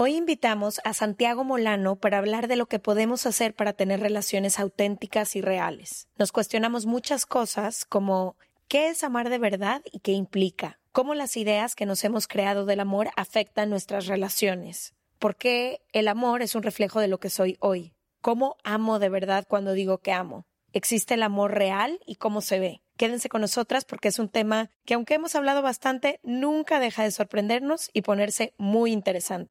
Hoy invitamos a Santiago Molano para hablar de lo que podemos hacer para tener relaciones auténticas y reales. Nos cuestionamos muchas cosas como ¿qué es amar de verdad y qué implica? ¿Cómo las ideas que nos hemos creado del amor afectan nuestras relaciones? ¿Por qué el amor es un reflejo de lo que soy hoy? ¿Cómo amo de verdad cuando digo que amo? ¿Existe el amor real y cómo se ve? Quédense con nosotras porque es un tema que aunque hemos hablado bastante, nunca deja de sorprendernos y ponerse muy interesante.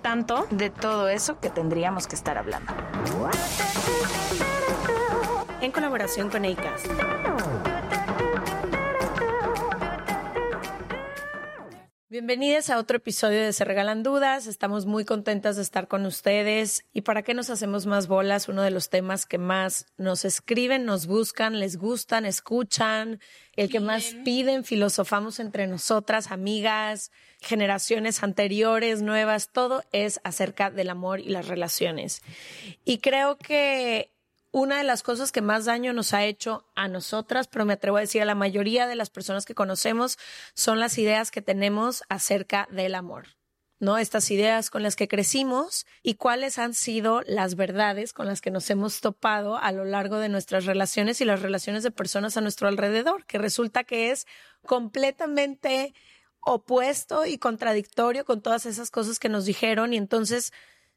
tanto. de todo eso que tendríamos que estar hablando. En colaboración con ACAST. Bienvenidos a otro episodio de Se Regalan Dudas. Estamos muy contentas de estar con ustedes. ¿Y para qué nos hacemos más bolas? Uno de los temas que más nos escriben, nos buscan, les gustan, escuchan, el que más piden, filosofamos entre nosotras, amigas, generaciones anteriores, nuevas, todo es acerca del amor y las relaciones. Y creo que una de las cosas que más daño nos ha hecho a nosotras, pero me atrevo a decir a la mayoría de las personas que conocemos, son las ideas que tenemos acerca del amor. ¿no? Estas ideas con las que crecimos y cuáles han sido las verdades con las que nos hemos topado a lo largo de nuestras relaciones y las relaciones de personas a nuestro alrededor, que resulta que es completamente opuesto y contradictorio con todas esas cosas que nos dijeron y entonces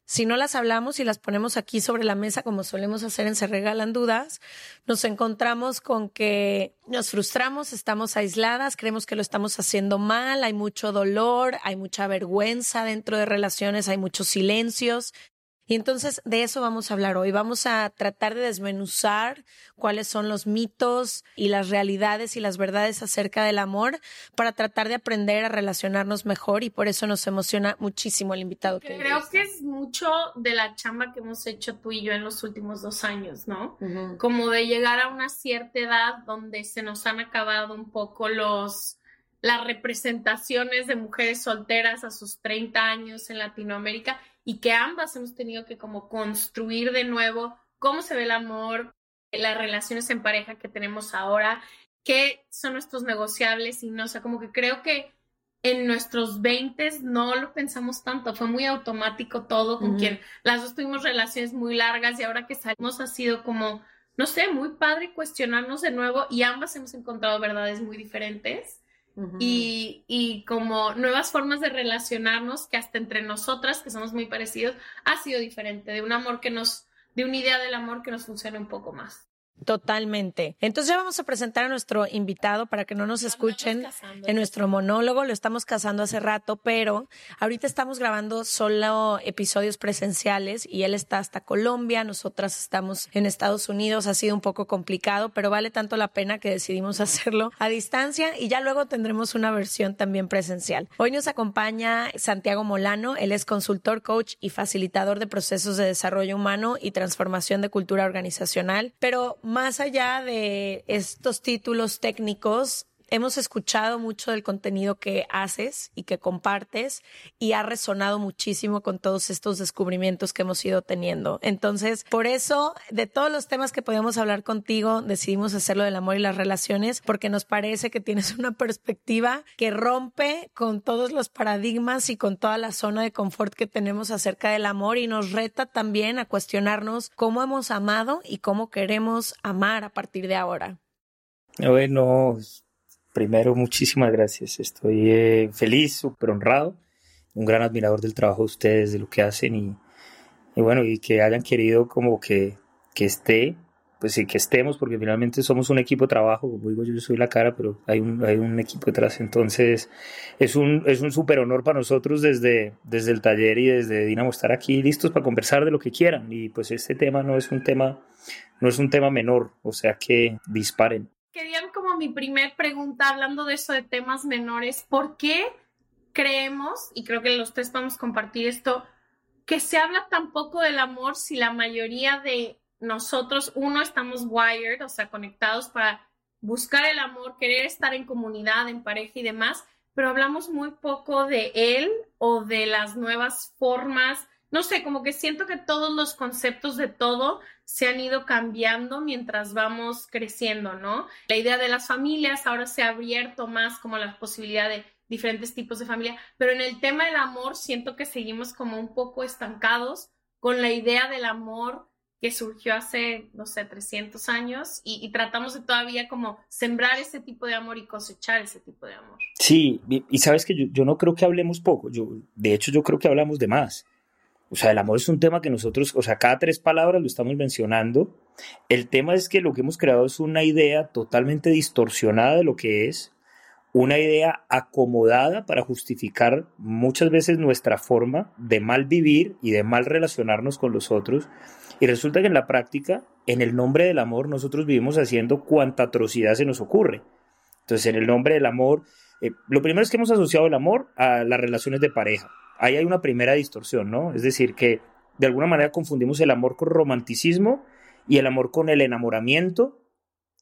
si no las hablamos y las ponemos aquí sobre la mesa como solemos hacer en Se Regalan Dudas, nos encontramos con que nos frustramos, estamos aisladas, creemos que lo estamos haciendo mal, hay mucho dolor, hay mucha vergüenza dentro de relaciones, hay muchos silencios. Y entonces de eso vamos a hablar hoy. Vamos a tratar de desmenuzar cuáles son los mitos y las realidades y las verdades acerca del amor para tratar de aprender a relacionarnos mejor y por eso nos emociona muchísimo el invitado que Creo que es mucho de la chamba que hemos hecho tú y yo en los últimos dos años, ¿no? Como de llegar a una cierta edad donde se nos han acabado un poco los las representaciones de mujeres solteras a sus 30 años en Latinoamérica y que ambas hemos tenido que como construir de nuevo cómo se ve el amor, las relaciones en pareja que tenemos ahora, qué son nuestros negociables y no, o sea, como que creo que en nuestros 20 no lo pensamos tanto, fue muy automático todo, con quien las dos tuvimos relaciones muy largas y ahora que salimos ha sido como, no sé, muy padre cuestionarnos de nuevo y ambas hemos encontrado verdades muy diferentes Y, y como nuevas formas de relacionarnos que hasta entre nosotras, que somos muy parecidos, ha sido diferente, de un amor que nos, de una idea del amor que nos funciona un poco más. Totalmente. Entonces ya vamos a presentar a nuestro invitado para que no nos escuchen casando. en nuestro monólogo. Lo estamos casando hace rato, pero ahorita estamos grabando solo episodios presenciales y él está hasta Colombia, nosotras estamos en Estados Unidos. Ha sido un poco complicado, pero vale tanto la pena que decidimos hacerlo a distancia y ya luego tendremos una versión también presencial. Hoy nos acompaña Santiago Molano. Él es consultor, coach y facilitador de procesos de desarrollo humano y transformación de cultura organizacional. Pero más allá de estos títulos técnicos, hemos escuchado mucho del contenido que haces y que compartes y ha resonado muchísimo con todos estos descubrimientos que hemos ido teniendo. Entonces, por eso, de todos los temas que podíamos hablar contigo, decidimos hacerlo del amor y las relaciones porque nos parece que tienes una perspectiva que rompe con todos los paradigmas y con toda la zona de confort que tenemos acerca del amor y nos reta también a cuestionarnos cómo hemos amado y cómo queremos amar a partir de ahora. Bueno, primero, muchísimas gracias. Estoy eh, feliz, súper honrado, un gran admirador del trabajo de ustedes, de lo que hacen y, bueno, y que hayan querido como que, que esté, pues sí, que estemos, porque finalmente somos un equipo de trabajo, como digo yo, yo soy la cara, pero hay un, hay un equipo detrás. Entonces, es un, es un súper honor para nosotros desde, desde el taller y desde Dinamo estar aquí listos para conversar de lo que quieran. Y pues este tema no es un tema, no es un tema menor, o sea que disparen querían como mi primer pregunta, hablando de eso de temas menores, ¿por qué creemos, y creo que los tres vamos a compartir esto, que se habla tan poco del amor si la mayoría de nosotros, uno, estamos wired, o sea, conectados para buscar el amor, querer estar en comunidad, en pareja y demás, pero hablamos muy poco de él o de las nuevas formas no sé, como que siento que todos los conceptos de todo se han ido cambiando mientras vamos creciendo, ¿no? La idea de las familias ahora se ha abierto más como la posibilidad de diferentes tipos de familia, pero en el tema del amor siento que seguimos como un poco estancados con la idea del amor que surgió hace, no sé, 300 años y, tratamos de todavía como sembrar ese tipo de amor y cosechar ese tipo de amor. Sí, y, sabes que yo, yo, no creo que hablemos poco, yo, de hecho yo creo que hablamos de más. O sea, el amor es un tema que nosotros, o sea, cada tres palabras lo estamos mencionando. El tema es que lo que hemos creado es una idea totalmente distorsionada de lo que es, una idea acomodada para justificar muchas veces nuestra forma de mal vivir y de mal relacionarnos con los otros. Y resulta que en la práctica, en el nombre del amor, nosotros vivimos haciendo cuanta atrocidad se nos ocurre. Entonces, en el nombre del amor, eh, lo primero es que hemos asociado el amor a las relaciones de pareja ahí hay una primera distorsión, ¿no? Es decir, que de alguna manera confundimos el amor con romanticismo y el amor con el enamoramiento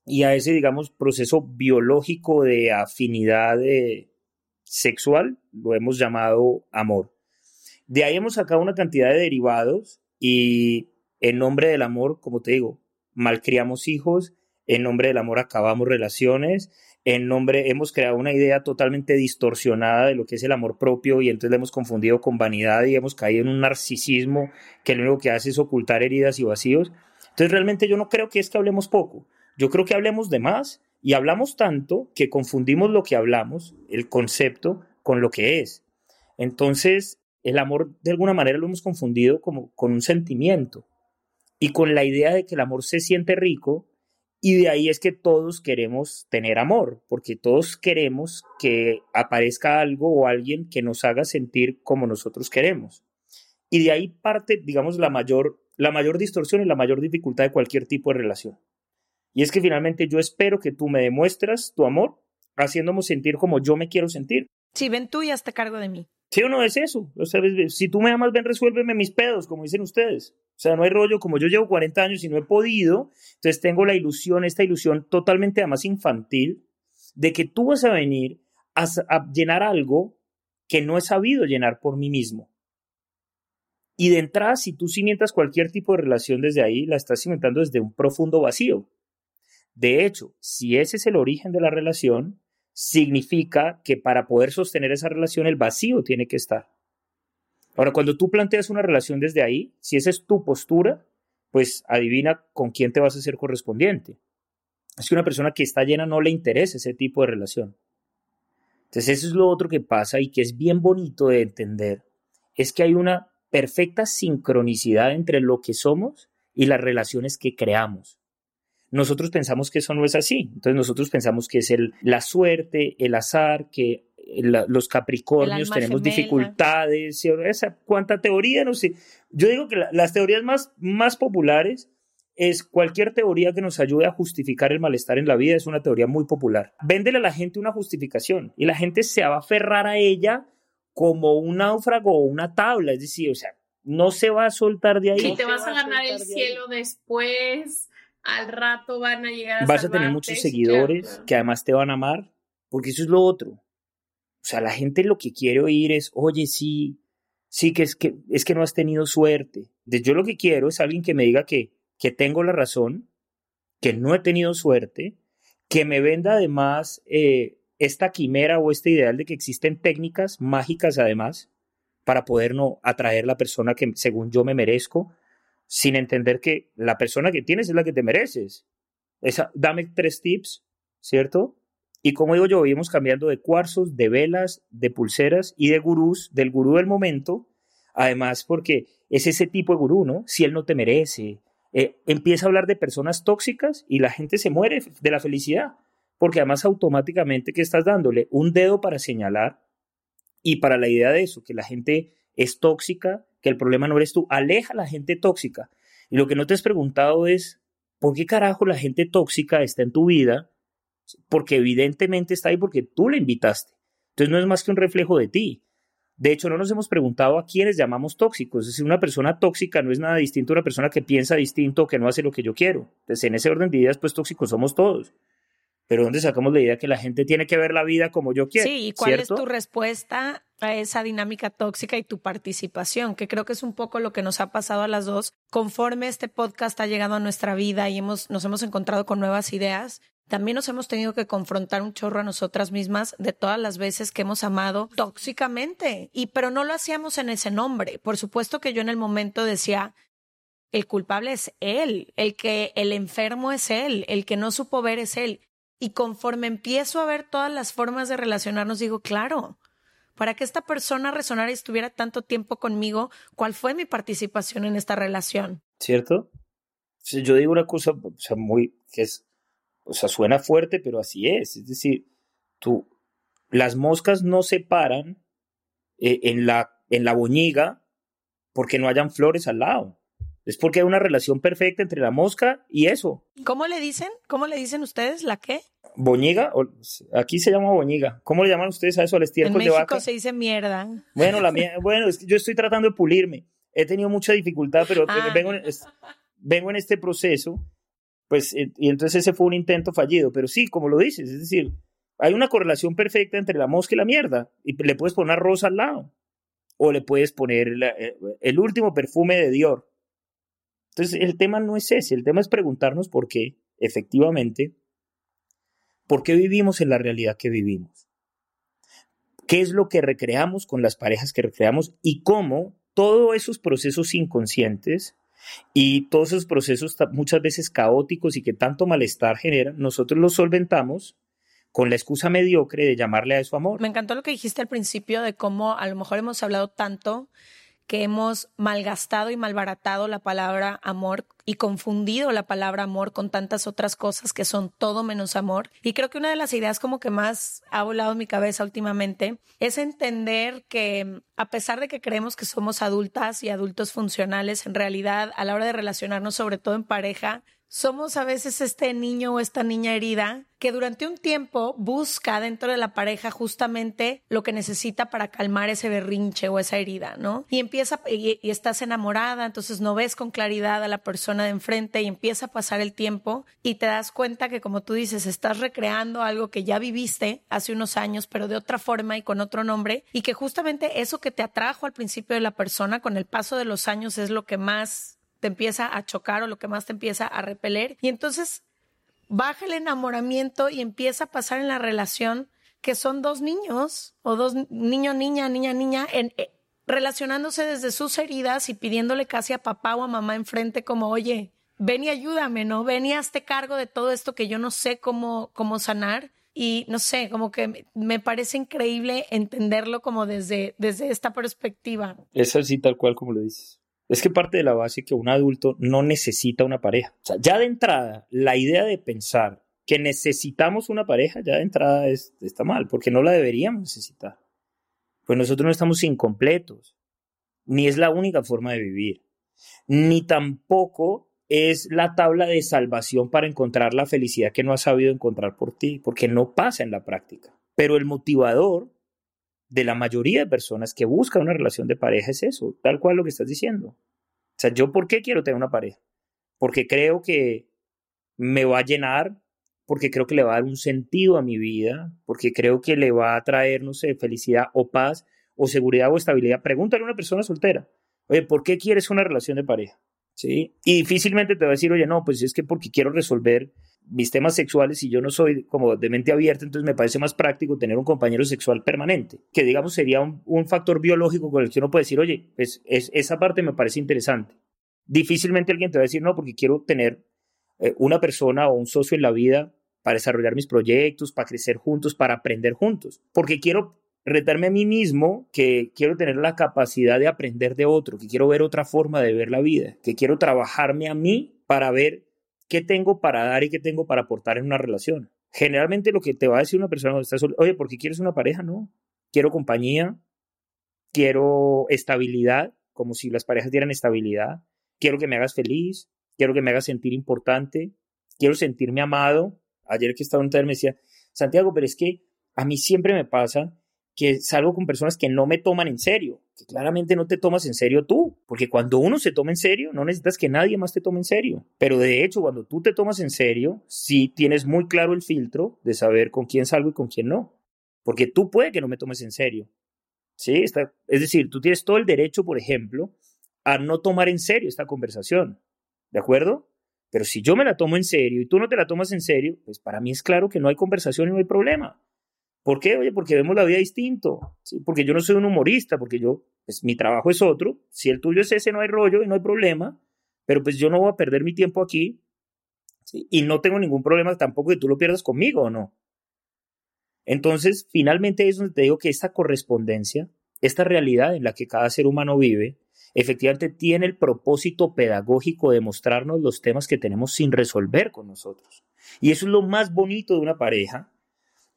y a ese, digamos, proceso biológico de afinidad eh, sexual lo hemos llamado amor. De ahí hemos sacado una cantidad de derivados y en nombre del amor, como te digo, malcriamos hijos, en nombre del amor acabamos relaciones, en nombre, hemos creado una idea totalmente distorsionada de lo que es el amor propio y entonces la hemos confundido con vanidad y hemos caído en un narcisismo que lo único que hace es ocultar heridas y vacíos. Entonces realmente yo no creo que es que hablemos poco, yo creo que hablemos de más y hablamos tanto que confundimos lo que hablamos, el concepto, con lo que es. Entonces el amor de alguna manera lo hemos confundido como con un sentimiento y con la idea de que el amor se siente rico y de ahí es que todos queremos tener amor, porque todos queremos que aparezca algo o alguien que nos haga sentir como nosotros queremos. Y de ahí parte, digamos, la mayor, la mayor distorsión y la mayor dificultad de cualquier tipo de relación. Y es que finalmente yo espero que tú me demuestras tu amor haciéndome sentir como yo me quiero sentir. Si ven tú y hazte cargo de mí. ¿Sí o no es eso? O sea, si tú me amas, ven, resuélveme mis pedos, como dicen ustedes. O sea, no hay rollo, como yo llevo 40 años y no he podido, entonces tengo la ilusión, esta ilusión totalmente además infantil, de que tú vas a venir a, a llenar algo que no he sabido llenar por mí mismo. Y de entrada, si tú cimientas cualquier tipo de relación desde ahí, la estás cimentando desde un profundo vacío. De hecho, si ese es el origen de la relación, significa que para poder sostener esa relación el vacío tiene que estar. Ahora, cuando tú planteas una relación desde ahí, si esa es tu postura, pues adivina con quién te vas a ser correspondiente. Es que una persona que está llena no le interesa ese tipo de relación. Entonces, eso es lo otro que pasa y que es bien bonito de entender. Es que hay una perfecta sincronicidad entre lo que somos y las relaciones que creamos. Nosotros pensamos que eso no es así. Entonces nosotros pensamos que es el, la suerte, el azar, que los Capricornios tenemos dificultades, esa cuánta teoría, no sé. Yo digo que las teorías más, más populares es cualquier teoría que nos ayude a justificar el malestar en la vida, es una teoría muy popular. Véndele a la gente una justificación y la gente se va a aferrar a ella como un náufrago o una tabla, es decir, o sea, no se va a soltar de ahí. Y te vas a ganar el cielo después al rato van a llegar a Vas a tener muchos seguidores que además te van a amar, porque eso es lo otro. O sea, la gente lo que quiere oír es, oye, sí, sí, que es que, es que no has tenido suerte. Yo lo que quiero es alguien que me diga que, que tengo la razón, que no he tenido suerte, que me venda además eh, esta quimera o este ideal de que existen técnicas mágicas además para poder no atraer la persona que según yo me merezco, sin entender que la persona que tienes es la que te mereces. Esa, dame tres tips, ¿cierto? Y como digo yo, vivimos cambiando de cuarzos, de velas, de pulseras y de gurús, del gurú del momento, además porque es ese tipo de gurú, ¿no? Si él no te merece, eh, empieza a hablar de personas tóxicas y la gente se muere de la felicidad, porque además automáticamente que estás dándole un dedo para señalar y para la idea de eso, que la gente es tóxica, que el problema no eres tú, aleja a la gente tóxica. Y lo que no te has preguntado es, ¿por qué carajo la gente tóxica está en tu vida? Porque evidentemente está ahí porque tú la invitaste. Entonces no es más que un reflejo de ti. De hecho, no nos hemos preguntado a quiénes llamamos tóxicos. Es decir, una persona tóxica no es nada distinto a una persona que piensa distinto o que no hace lo que yo quiero. Entonces, en ese orden de ideas, pues tóxicos somos todos. Pero ¿dónde sacamos la idea que la gente tiene que ver la vida como yo quiero? Sí, ¿y cuál es tu respuesta a esa dinámica tóxica y tu participación? Que creo que es un poco lo que nos ha pasado a las dos. Conforme este podcast ha llegado a nuestra vida y hemos, nos hemos encontrado con nuevas ideas, también nos hemos tenido que confrontar un chorro a nosotras mismas de todas las veces que hemos amado tóxicamente. Y pero no lo hacíamos en ese nombre. Por supuesto que yo en el momento decía, el culpable es él, el que el enfermo es él, el que no supo ver es él. Y conforme empiezo a ver todas las formas de relacionarnos, digo, claro, para que esta persona resonara y estuviera tanto tiempo conmigo, ¿cuál fue mi participación en esta relación? ¿Cierto? Yo digo una cosa, muy, que es, o sea, suena fuerte, pero así es. Es decir, tú, las moscas no se paran eh, en, la, en la boñiga porque no hayan flores al lado. Es porque hay una relación perfecta entre la mosca y eso. ¿Cómo le dicen? ¿Cómo le dicen ustedes? ¿La qué? Boñiga, aquí se llama boñiga. ¿Cómo le llaman ustedes a eso al estiércol de vaca? En México se dice mierda. Bueno, la bueno, yo estoy tratando de pulirme. He tenido mucha dificultad, pero ah. vengo, en, vengo en este proceso. Pues, eh, y entonces ese fue un intento fallido. Pero sí, como lo dices, es decir, hay una correlación perfecta entre la mosca y la mierda. Y le puedes poner rosa al lado. O le puedes poner eh, el último perfume de Dior. Entonces, el tema no es ese. El tema es preguntarnos por qué, efectivamente, ¿Por qué vivimos en la realidad que vivimos? ¿Qué es lo que recreamos con las parejas que recreamos y cómo todos esos procesos inconscientes y todos esos procesos muchas veces caóticos y que tanto malestar generan, nosotros los solventamos con la excusa mediocre de llamarle a eso amor. Me encantó lo que dijiste al principio de cómo a lo mejor hemos hablado tanto que hemos malgastado y malbaratado la palabra amor y confundido la palabra amor con tantas otras cosas que son todo menos amor. Y creo que una de las ideas como que más ha volado en mi cabeza últimamente es entender que a pesar de que creemos que somos adultas y adultos funcionales, en realidad a la hora de relacionarnos, sobre todo en pareja, somos a veces este niño o esta niña herida que durante un tiempo busca dentro de la pareja justamente lo que necesita para calmar ese berrinche o esa herida, ¿no? Y empieza y, estás enamorada, entonces no ves con claridad a la persona de enfrente y empieza a pasar el tiempo y te das cuenta que como tú dices, estás recreando algo que ya viviste hace unos años, pero de otra forma y con otro nombre y que justamente eso que te atrajo al principio de la persona con el paso de los años es lo que más te empieza a chocar o lo que más te empieza a repeler. Y entonces baja el enamoramiento y empieza a pasar en la relación que son dos niños o dos niño, niña, niña, niña, en, eh, relacionándose desde sus heridas y pidiéndole casi a papá o a mamá enfrente como, oye, ven y ayúdame, ¿no? Ven y hazte cargo de todo esto que yo no sé cómo, cómo sanar. Y no sé, como que me parece increíble entenderlo como desde, desde esta perspectiva. Es así tal cual como lo dices. Es que parte de la base que un adulto no necesita una pareja. O sea, ya de entrada, la idea de pensar que necesitamos una pareja, ya de entrada está mal, porque no la deberíamos necesitar. Pues nosotros no estamos incompletos, ni es la única forma de vivir, ni tampoco es la tabla de salvación para encontrar la felicidad que no has sabido encontrar por ti, porque no pasa en la práctica. Pero el motivador de la mayoría de personas que buscan una relación de pareja es eso, tal cual lo que estás diciendo. O sea, yo por qué quiero tener una pareja? Porque creo que me va a llenar, porque creo que le va a dar un sentido a mi vida, porque creo que le va a traer, no sé, felicidad o paz o seguridad o estabilidad. Pregúntale a una persona soltera, oye, ¿por qué quieres una relación de pareja? ¿Sí? Y difícilmente te va a decir, oye, no, pues es que porque quiero resolver mis temas sexuales y yo no soy como de mente abierta, entonces me parece más práctico tener un compañero sexual permanente, que digamos sería un, factor biológico con el que uno puede decir, oye, pues es, esa parte me parece interesante. Difícilmente alguien te va a decir, no, porque quiero tener eh, una persona o un socio en la vida para desarrollar mis proyectos, para crecer juntos, para aprender juntos, porque quiero retarme a mí mismo que quiero tener la capacidad de aprender de otro, que quiero ver otra forma de ver la vida, que quiero trabajarme a mí para ver qué tengo para dar y qué tengo para aportar en una relación. Generalmente lo que te va a decir una persona cuando estás oye, ¿por qué quieres una pareja? No, quiero compañía, quiero estabilidad, como si las parejas dieran estabilidad, quiero que me hagas feliz, quiero que me hagas sentir importante, quiero sentirme amado. Ayer que estaba un taller me decía, Santiago, pero es que a mí siempre me pasa que salgo con personas que no me toman en serio, que claramente no te tomas en serio tú, porque cuando uno se toma en serio, no necesitas que nadie más te tome en serio. Pero de hecho, cuando tú te tomas en serio, sí tienes muy claro el filtro de saber con quién salgo y con quién no, porque tú puede que no me tomes en serio. ¿Sí? Está, es decir, tú tienes todo el derecho, por ejemplo, a no tomar en serio esta conversación, ¿de acuerdo? Pero si yo me la tomo en serio y tú no te la tomas en serio, pues para mí es claro que no hay conversación y no hay problema. ¿Por qué? Oye, porque vemos la vida distinto, porque yo no soy un humorista, porque yo, pues mi trabajo es otro, si el tuyo es ese no hay rollo y no hay problema, pero pues yo no voy a perder mi tiempo aquí y no tengo ningún problema tampoco que tú lo pierdas conmigo o no. Entonces, finalmente es donde te digo que esta correspondencia, esta realidad en la que cada ser humano vive, efectivamente tiene el propósito pedagógico de mostrarnos los temas que tenemos sin resolver con nosotros. Y eso es lo más bonito de una pareja,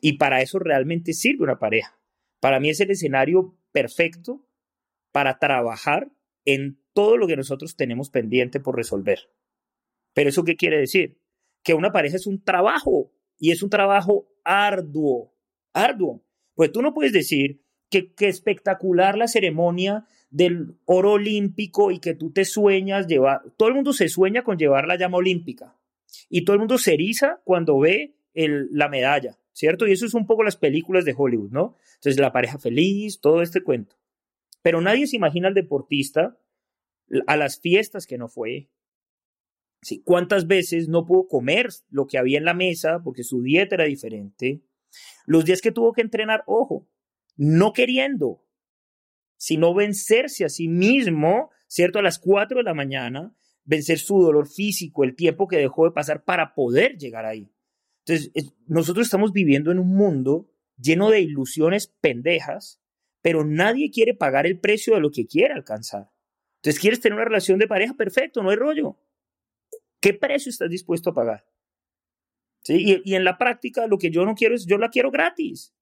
y para eso realmente sirve una pareja. Para mí es el escenario perfecto para trabajar en todo lo que nosotros tenemos pendiente por resolver. Pero eso qué quiere decir? Que una pareja es un trabajo y es un trabajo arduo, arduo. Pues tú no puedes decir que, que espectacular la ceremonia del oro olímpico y que tú te sueñas llevar, todo el mundo se sueña con llevar la llama olímpica y todo el mundo se eriza cuando ve la medalla. ¿Cierto? Y eso es un poco las películas de Hollywood, ¿no? Entonces, la pareja feliz, todo este cuento. Pero nadie se imagina al deportista a las fiestas que no fue. ¿Sí? ¿Cuántas veces no pudo comer lo que había en la mesa porque su dieta era diferente? Los días que tuvo que entrenar, ojo, no queriendo, sino vencerse a sí mismo, ¿cierto? A las 4 de la mañana, vencer su dolor físico, el tiempo que dejó de pasar para poder llegar ahí. Entonces, nosotros estamos viviendo en un mundo lleno de ilusiones pendejas, pero nadie quiere pagar el precio de lo que quiere alcanzar. Entonces, ¿quieres tener una relación de pareja? Perfecto, no hay rollo. ¿Qué precio estás dispuesto a pagar? ¿Sí? Y, en la práctica, lo que yo no quiero es, yo la quiero gratis.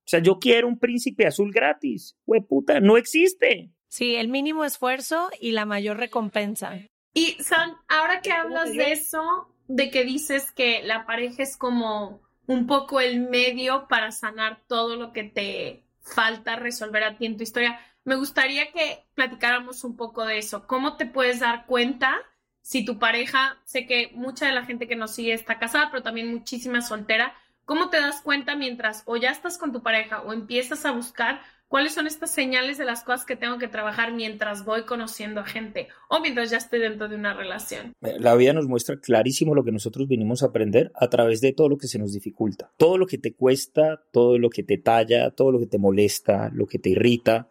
O sea, yo quiero un príncipe azul gratis. Güey, puta, no existe. Sí, el mínimo esfuerzo y la mayor recompensa. Y San, ahora que hablas de eso, de que dices que la pareja es como un poco el medio para sanar todo lo que te falta resolver a ti en tu historia. Me gustaría que platicáramos un poco de eso. ¿Cómo te puedes dar cuenta si tu pareja, sé que mucha de la gente que nos sigue está casada, pero también muchísima soltera, ¿cómo te das cuenta mientras o ya estás con tu pareja o empiezas a buscar ¿Cuáles son estas señales de las cosas que tengo que trabajar mientras voy conociendo a gente o mientras ya estoy dentro de una relación? Eh, la vida nos muestra clarísimo lo que nosotros vinimos a aprender a través de todo lo que se nos dificulta. Todo lo que te cuesta, todo lo que te talla, todo lo que te molesta, lo que te irrita,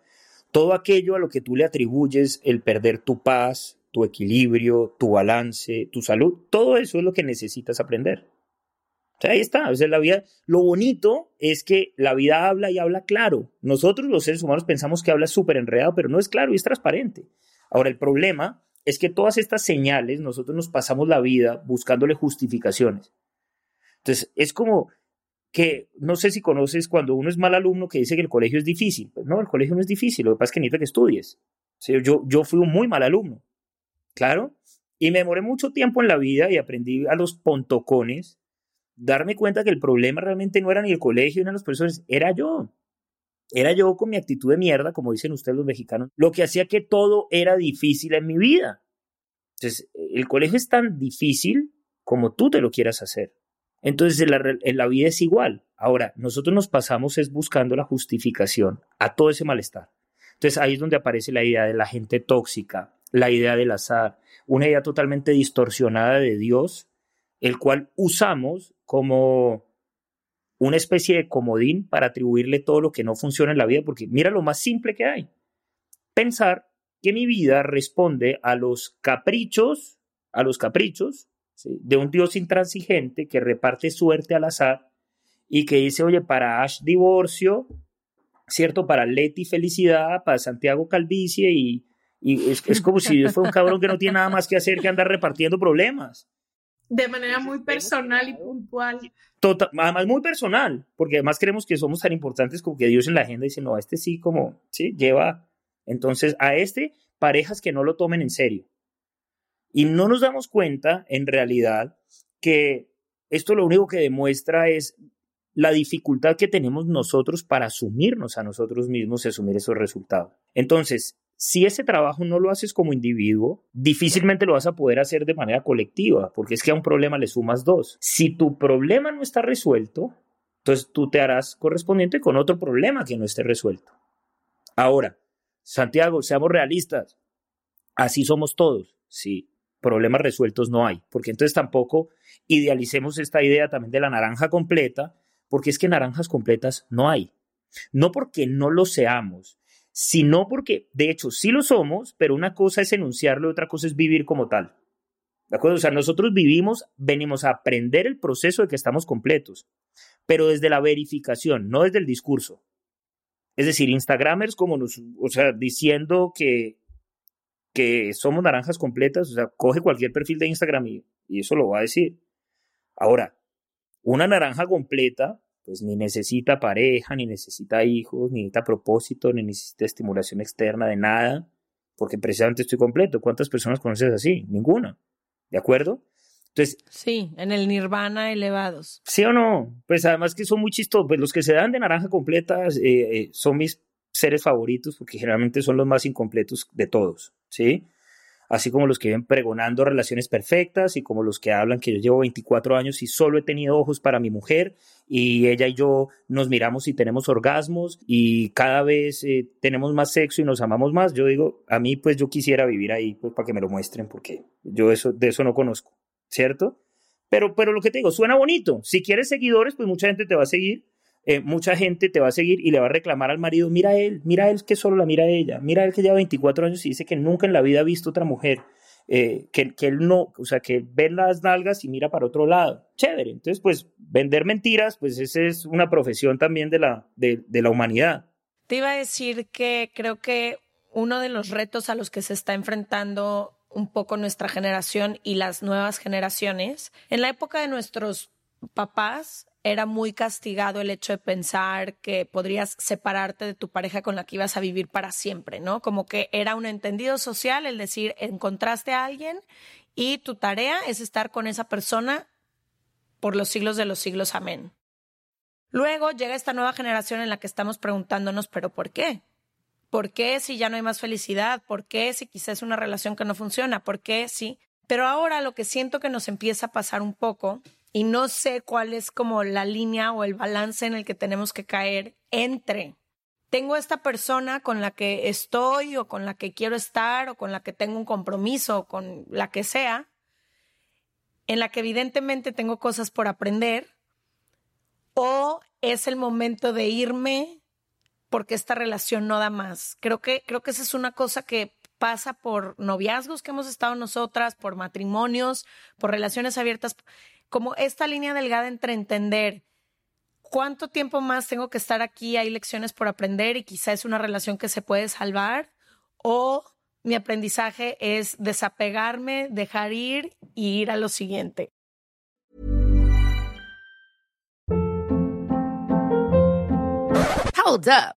todo aquello a lo que tú le atribuyes el perder tu paz, tu equilibrio, tu balance, tu salud, todo eso es lo que necesitas aprender. Ahí está. La vida, lo bonito es que la vida habla y habla claro. Nosotros los seres humanos pensamos que habla súper enredado, pero no es claro y es transparente. Ahora, el problema es que todas estas señales, nosotros nos pasamos la vida buscándole justificaciones. Entonces, es como que, no sé si conoces cuando uno es mal alumno que dice que el colegio es difícil. Pues no, el colegio no es difícil, lo que pasa es que necesita que estudies. yo, yo fui un muy mal alumno, claro, y me demoré mucho tiempo en la vida y aprendí a los pontocones darme cuenta que el problema realmente no era ni el colegio ni los profesores, era yo. Era yo con mi actitud de mierda, como dicen ustedes los mexicanos, lo que hacía que todo era difícil en mi vida. Entonces, el colegio es tan difícil como tú te lo quieras hacer. Entonces en la, en la vida es igual. Ahora, nosotros nos pasamos es buscando la justificación a todo ese malestar. Entonces ahí es donde aparece la idea de la gente tóxica, la idea del azar, una idea totalmente distorsionada de Dios, el cual usamos como una especie de comodín para atribuirle todo lo que no funciona en la vida, porque mira lo más simple que hay. Pensar que mi vida responde a los caprichos, a los caprichos de un Dios intransigente que reparte suerte al azar y que dice, oye, para Ash divorcio, ¿cierto? Para Leti felicidad, para Santiago calvicie y, y es, es, como si Dios fuera un cabrón que no tiene nada más que hacer que andar repartiendo problemas. De manera muy personal y puntual. Total, además muy personal, porque además creemos que somos tan importantes como que Dios en la agenda dice, no, este sí como, sí, lleva, entonces a este parejas que no lo tomen en serio. Y no nos damos cuenta, en realidad, que esto lo único que demuestra es la dificultad que tenemos nosotros para asumirnos a nosotros mismos y asumir esos resultados. Entonces, si ese trabajo no lo haces como individuo, difícilmente lo vas a poder hacer de manera colectiva, porque es que a un problema le sumas dos. Si tu problema no está resuelto, entonces tú te harás correspondiente con otro problema que no esté resuelto. Ahora, Santiago, seamos realistas. Así somos todos. Sí, problemas resueltos no hay, porque entonces tampoco idealicemos esta idea también de la naranja completa, porque es que naranjas completas no hay. No porque no lo seamos, sino porque, de hecho, sí lo somos, pero una cosa es enunciarlo y otra cosa es vivir como tal. ¿De acuerdo? O sea, nosotros vivimos, venimos a aprender el proceso de que estamos completos, pero desde la verificación, no desde el discurso. Es decir, Instagramers como nos, o sea, diciendo que, que somos naranjas completas, o sea, coge cualquier perfil de Instagram y, y eso lo va a decir. Ahora, una naranja completa pues ni necesita pareja, ni necesita hijos, ni necesita propósito, ni necesita estimulación externa de nada, porque precisamente estoy completo. ¿Cuántas personas conoces así? Ninguna. ¿De acuerdo? Entonces, sí, en el nirvana elevados. ¿Sí o no? Pues además que son muy chistosos, pues los que se dan de naranja completa eh, eh, son mis seres favoritos porque generalmente son los más incompletos de todos, ¿sí? Así como los que viven pregonando relaciones perfectas y como los que hablan que yo llevo 24 años y solo he tenido ojos para mi mujer y ella y yo nos miramos y tenemos orgasmos y cada vez eh, tenemos más sexo y nos amamos más. Yo digo, a mí pues yo quisiera vivir ahí pues para que me lo muestren porque yo eso, de eso no conozco, ¿cierto? Pero, pero lo que te digo, suena bonito. Si quieres seguidores, pues mucha gente te va a seguir eh, mucha gente te va a seguir y le va a reclamar al marido, mira él, mira él que solo la mira ella, mira él que lleva 24 años y dice que nunca en la vida ha visto otra mujer, eh, que, que, él no, o sea, que ve las nalgas y mira para otro lado. Chévere. Entonces, pues vender mentiras, pues esa es una profesión también de la, de la humanidad. Te iba a decir que creo que uno de los retos a los que se está enfrentando un poco nuestra generación y las nuevas generaciones, en la época de nuestros papás, era muy castigado el hecho de pensar que podrías separarte de tu pareja con la que ibas a vivir para siempre, ¿no? Como que era un entendido social el decir, encontraste a alguien y tu tarea es estar con esa persona por los siglos de los siglos, amén. Luego llega esta nueva generación en la que estamos preguntándonos, pero ¿por qué? ¿Por qué si ya no hay más felicidad? ¿Por qué si quizás es una relación que no funciona? ¿Por qué si? Pero ahora lo que siento que nos empieza a pasar un poco y no sé cuál es como la línea o el balance en el que tenemos que caer entre tengo esta persona con la que estoy o con la que quiero estar o con la que tengo un compromiso o con la que sea, en la que evidentemente tengo cosas por aprender, o es el momento de irme porque esta relación no da más. Creo que, creo que esa es una cosa que pasa por noviazgos que hemos estado nosotras, por matrimonios, por relaciones abiertas como esta línea delgada entre entender cuánto tiempo más tengo que estar aquí, hay lecciones por aprender y quizá es una relación que se puede salvar, o mi aprendizaje es desapegarme, dejar ir y ir a lo siguiente. Hold up.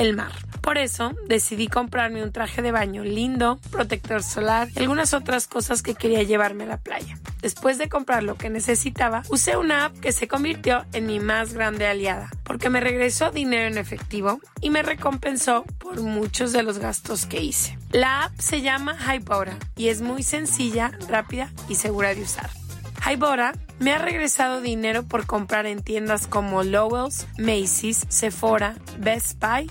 el mar. Por eso decidí comprarme un traje de baño lindo, protector solar y algunas otras cosas que quería llevarme a la playa. Después de comprar lo que necesitaba, usé una app que se convirtió en mi más grande aliada, porque me regresó dinero en efectivo y me recompensó por muchos de los gastos que hice. La app se llama Hypora y es muy sencilla, rápida y segura de usar. Hybora me ha regresado dinero por comprar en tiendas como Lowell's, Macy's, Sephora, Best Buy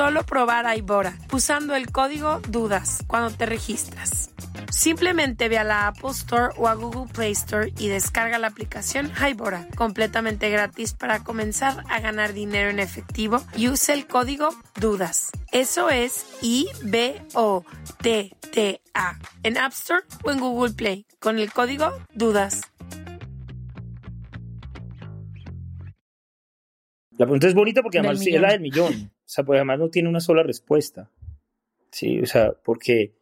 probar Hybora usando el código DUDAS cuando te registras. Simplemente ve a la Apple Store o a Google Play Store y descarga la aplicación Hybora, completamente gratis para comenzar a ganar dinero en efectivo y use el código DUDAS. Eso es I-B-O-T-T-A en App Store o en Google Play con el código DUDAS. La pregunta es bonita porque además es la del millón. O sea, pues además no tiene una sola respuesta. Sí, o sea, porque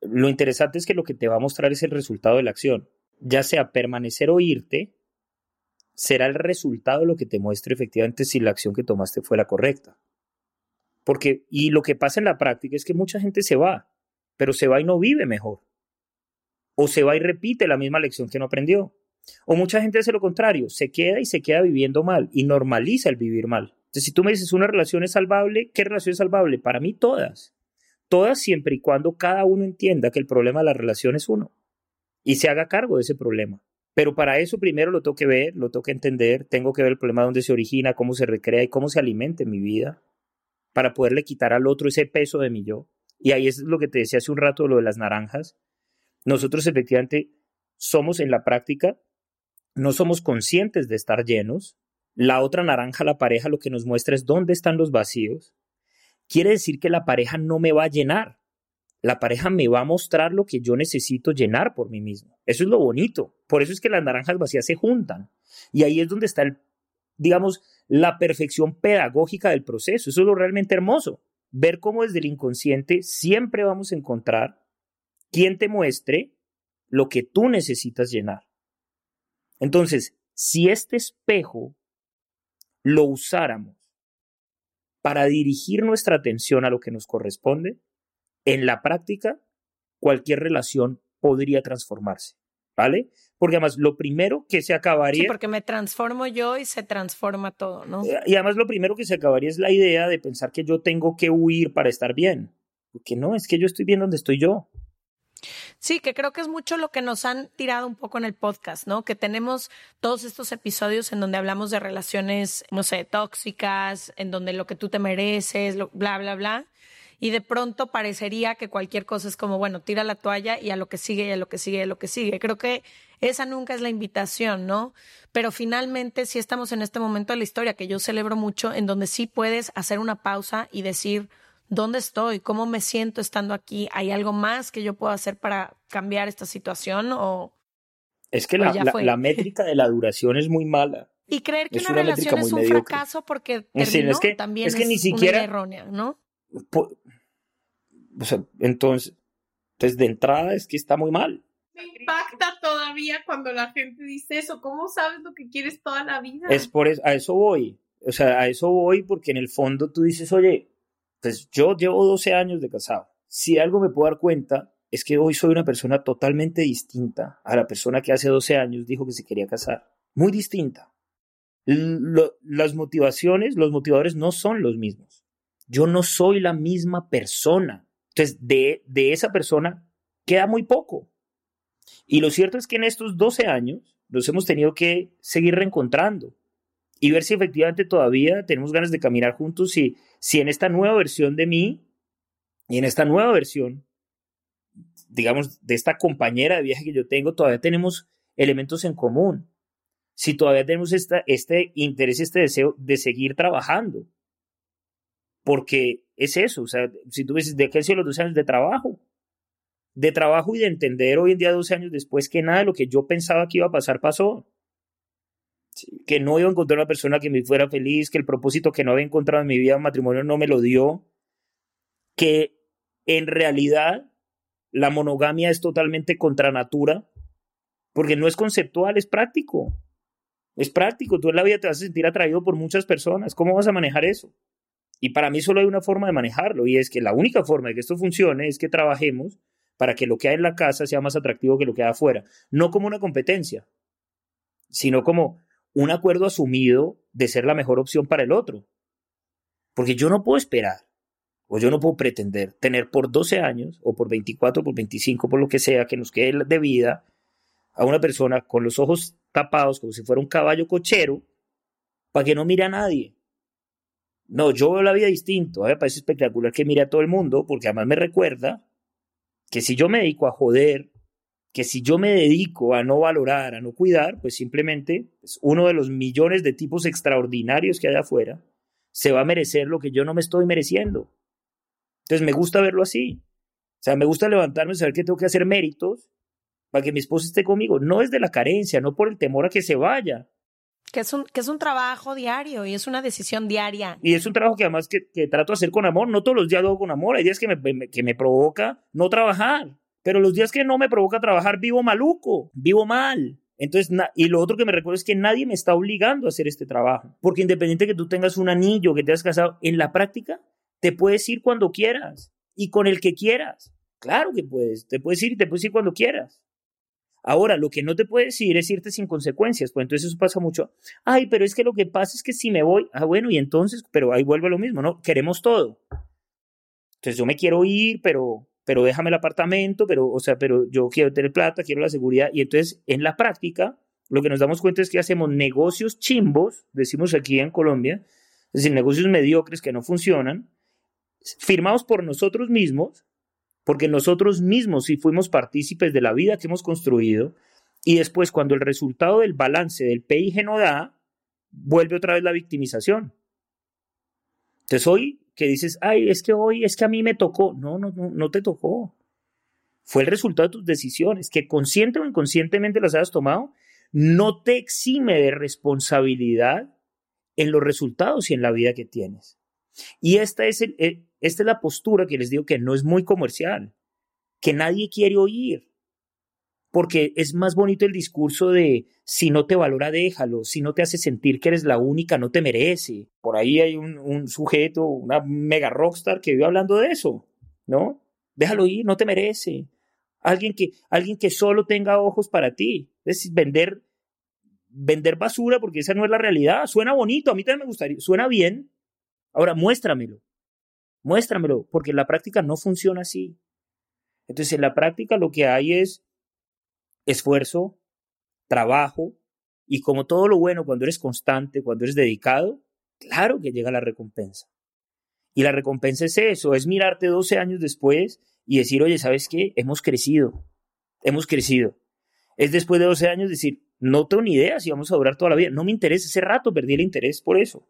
lo interesante es que lo que te va a mostrar es el resultado de la acción. Ya sea permanecer o irte, será el resultado de lo que te muestre efectivamente si la acción que tomaste fue la correcta. Porque, y lo que pasa en la práctica es que mucha gente se va, pero se va y no vive mejor. O se va y repite la misma lección que no aprendió. O mucha gente hace lo contrario, se queda y se queda viviendo mal y normaliza el vivir mal. Entonces, si tú me dices una relación es salvable, ¿qué relación es salvable? Para mí todas. Todas siempre y cuando cada uno entienda que el problema de la relación es uno y se haga cargo de ese problema. Pero para eso primero lo tengo que ver, lo tengo que entender, tengo que ver el problema dónde se origina, cómo se recrea y cómo se alimenta en mi vida para poderle quitar al otro ese peso de mi yo. Y ahí es lo que te decía hace un rato, lo de las naranjas. Nosotros efectivamente somos en la práctica, no somos conscientes de estar llenos. La otra naranja, la pareja, lo que nos muestra es dónde están los vacíos quiere decir que la pareja no me va a llenar. La pareja me va a mostrar lo que yo necesito llenar por mí mismo. Eso es lo bonito. Por eso es que las naranjas vacías se juntan. Y ahí es donde está digamos, la perfección pedagógica del proceso. Eso es lo realmente hermoso. Ver cómo desde el inconsciente siempre vamos a encontrar quien te muestre lo que tú necesitas llenar. Entonces, si este espejo lo usáramos para dirigir nuestra atención a lo que nos corresponde, en la práctica, cualquier relación podría transformarse, ¿vale? Porque además lo primero que se acabaría... Sí, porque me transformo yo y se transforma todo, ¿no? Eh, y además lo primero que se acabaría es la idea de pensar que yo tengo que huir para estar bien. Porque no, es que yo estoy bien donde estoy yo. Sí, que creo que es mucho lo que nos han tirado un poco en el podcast, ¿no? Que tenemos todos estos episodios en donde hablamos de relaciones, no sé, tóxicas, en donde lo que tú te mereces, bla, bla, bla. Y de pronto parecería que cualquier cosa es como, bueno, tira la toalla y a lo que sigue, y a lo que sigue, y a lo que sigue. Creo que esa nunca es la invitación, ¿no? Pero finalmente sí estamos en este momento de la historia que yo celebro mucho, en donde sí puedes hacer una pausa y decir, ¿Dónde estoy? ¿Cómo me siento estando aquí? ¿Hay algo más que yo puedo hacer para cambiar esta situación? O, es que la, métrica de la duración es muy mala. Y creer que una, relación es un fracaso porque terminó es que, también es, que ni siquiera, errónea, ¿no? o sea, entonces, entonces, de entrada es que está muy mal. Me impacta todavía cuando la gente dice eso. ¿Cómo sabes lo que quieres toda la vida? Es por eso, a eso voy. O sea, a eso voy porque en el fondo tú dices, oye, pues yo llevo 12 años de casado. Si algo me puedo dar cuenta es que hoy soy una persona totalmente distinta a la persona que hace 12 años dijo que se quería casar. Muy distinta. las motivaciones, los motivadores no son los mismos. Yo no soy la misma persona. Entonces, de, de esa persona queda muy poco. Y lo cierto es que en estos 12 años nos hemos tenido que seguir reencontrando y ver si efectivamente todavía tenemos ganas de caminar juntos si en esta nueva versión de mí y en esta nueva versión, digamos, de esta compañera de viaje que yo tengo, todavía tenemos elementos en común. Si todavía tenemos esta, este interés, este deseo de seguir trabajando. Porque es eso, o sea, si tú dices, ¿de qué sido los 12 años de trabajo? De trabajo y de entender hoy en día, 12 años después, que nada de lo que yo pensaba que iba a pasar pasó. Que no iba a encontrar una persona que me fuera feliz, que el propósito que no había encontrado en mi vida, matrimonio, no me lo dio. Que en realidad la monogamia es totalmente contra natura, porque no es conceptual, es práctico. Es práctico, tú en la vida te vas a sentir atraído por muchas personas. ¿Cómo vas a manejar eso? Y para mí solo hay una forma de manejarlo, y es que la única forma de que esto funcione es que trabajemos para que lo que hay en la casa sea más atractivo que lo que hay afuera. No como una competencia, sino como un acuerdo asumido de ser la mejor opción para el otro. Porque yo no puedo esperar, o yo no puedo pretender tener por 12 años, o por 24, por 25, por lo que sea que nos quede de vida, a una persona con los ojos tapados como si fuera un caballo cochero, para que no mire a nadie. No, yo veo la vida distinto. A mí me parece espectacular que mire a todo el mundo, porque además me recuerda que si yo me dedico a joder, que si yo me dedico a no valorar, a no cuidar, pues simplemente pues uno de los millones de tipos extraordinarios que hay afuera se va a merecer lo que yo no me estoy mereciendo. Entonces me gusta verlo así. O sea, me gusta levantarme y saber que tengo que hacer méritos para que mi esposa esté conmigo. No es de la carencia, no por el temor a que se vaya, que es, un, que es un trabajo diario y es una decisión diaria. Y es un trabajo que además que, trato de hacer con amor. No todos los días lo hago con amor. Hay días que me, que me provoca no trabajar. Pero los días que no me provoca trabajar, vivo maluco, vivo mal. Entonces, y lo otro que me recuerdo es que nadie me está obligando a hacer este trabajo. Porque independiente que tú tengas un anillo, que te has casado, en la práctica te puedes ir cuando quieras y con el que quieras. Claro que puedes. Te puedes ir y te puedes ir cuando quieras. Ahora, lo que no te puedes ir es irte sin consecuencias, pues entonces eso pasa mucho. Ay, pero es que lo que pasa es que si me voy, ah, bueno, y entonces, pero ahí vuelve lo mismo, ¿no? Queremos todo. Entonces yo me quiero ir, pero, pero déjame el apartamento, pero, o sea, pero yo quiero tener plata, quiero la seguridad. Y entonces, en la práctica, lo que nos damos cuenta es que hacemos negocios chimbos, decimos aquí en Colombia, es decir, negocios mediocres que no funcionan, firmados por nosotros mismos, porque nosotros mismos sí fuimos partícipes de la vida que hemos construido y después cuando el resultado del balance del PIG no da, vuelve otra vez la victimización. Entonces hoy que dices, ay, es que hoy, es que a mí me tocó. No, no, no, no te tocó. Fue el resultado de tus decisiones, que consciente o inconscientemente las hayas tomado, no te exime de responsabilidad en los resultados y en la vida que tienes. Y esta es el, eh, esta es la postura que les digo que no es muy comercial, que nadie quiere oír, porque es más bonito el discurso de si no te valora, déjalo, si no te hace sentir que eres la única, no te merece. Por ahí hay un, sujeto, una mega rockstar que vive hablando de eso, ¿no? Déjalo ir, no te merece. Alguien que, alguien que solo tenga ojos para ti. Es vender, vender basura porque esa no es la realidad. Suena bonito, a mí también me gustaría, suena bien. Ahora, muéstramelo. Muéstramelo, porque en la práctica no funciona así. Entonces, en la práctica lo que hay es esfuerzo, trabajo, y como todo lo bueno, cuando eres constante, cuando eres dedicado, claro que llega la recompensa. Y la recompensa es eso, es mirarte 12 años después y decir, oye, ¿sabes qué? Hemos crecido, hemos crecido. Es después de 12 años decir, no tengo ni idea si vamos a durar toda la vida, no me interesa, ese rato perdí el interés por eso.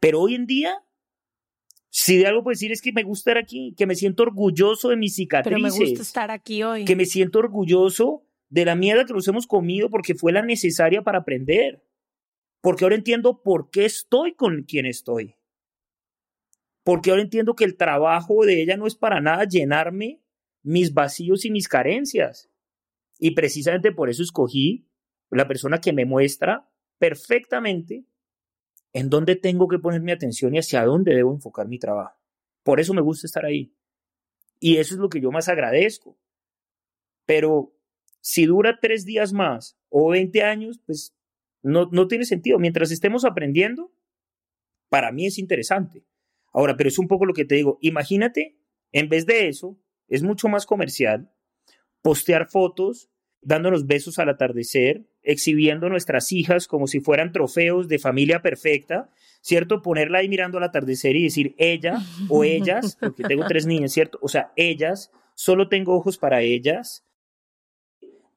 Pero hoy en día si de algo puedo decir es que me gusta estar aquí, que me siento orgulloso de mis cicatrices. Pero me gusta estar aquí hoy. Que me siento orgulloso de la mierda que nos hemos comido porque fue la necesaria para aprender. Porque ahora entiendo por qué estoy con quien estoy. Porque ahora entiendo que el trabajo de ella no es para nada llenarme mis vacíos y mis carencias. Y precisamente por eso escogí la persona que me muestra perfectamente en dónde tengo que poner mi atención y hacia dónde debo enfocar mi trabajo. Por eso me gusta estar ahí. Y eso es lo que yo más agradezco. Pero si dura tres días más o 20 años, pues no, no tiene sentido. Mientras estemos aprendiendo, para mí es interesante. Ahora, pero es un poco lo que te digo. Imagínate, en vez de eso, es mucho más comercial postear fotos dándonos besos al atardecer, exhibiendo nuestras hijas como si fueran trofeos de familia perfecta, ¿cierto? Ponerla ahí mirando al atardecer y decir ella o ellas, porque tengo tres niñas, ¿cierto? O sea, ellas, solo tengo ojos para ellas.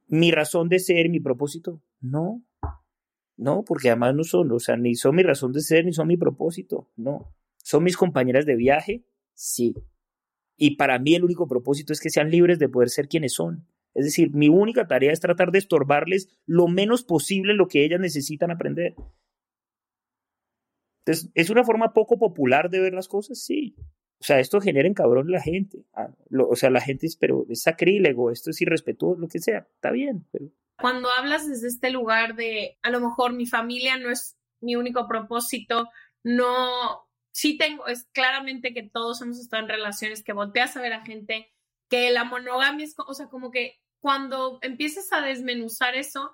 Mi razón de ser, mi propósito, no. No, porque además no son, o sea, ni son mi razón de ser, ni son mi propósito, no. ¿Son mis compañeras de viaje? Sí. Y para mí el único propósito es que sean libres de poder ser quienes son. Es decir, mi única tarea es tratar de estorbarles lo menos posible lo que ellas necesitan aprender. Entonces, ¿es una forma poco popular de ver las cosas? Sí. O sea, esto genera en cabrón la gente. Ah, o sea, la gente es, pero es sacrílego, esto es irrespetuoso, lo que sea. Está bien, pero... Cuando hablas desde este lugar de, a lo mejor mi familia no es mi único propósito, no, sí tengo, es claramente que todos hemos estado en relaciones que volteas a ver a gente que la monogamia es, o sea, como que cuando empiezas a desmenuzar eso,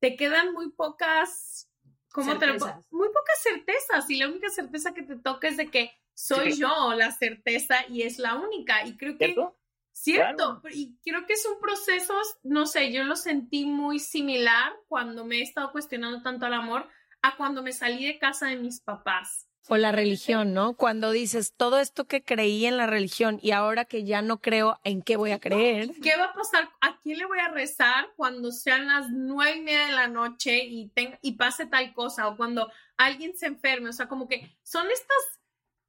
te quedan muy pocas, ¿cómo te lo Muy pocas certezas y la única certeza que te toca es de que soy yo la certeza y es la única. Y creo que... ¿Cierto? Cierto, y creo que es un proceso, no sé, yo lo sentí muy similar cuando me he estado cuestionando tanto al amor a cuando me salí de casa de mis papás. O la religión, ¿no? Cuando dices todo esto que creí en la religión y ahora que ya no creo, ¿en qué voy a creer? ¿Qué va a pasar? ¿A quién le voy a rezar cuando sean las nueve y media de la noche y, tenga, y pase tal cosa? O cuando alguien se enferme. O sea, como que son estas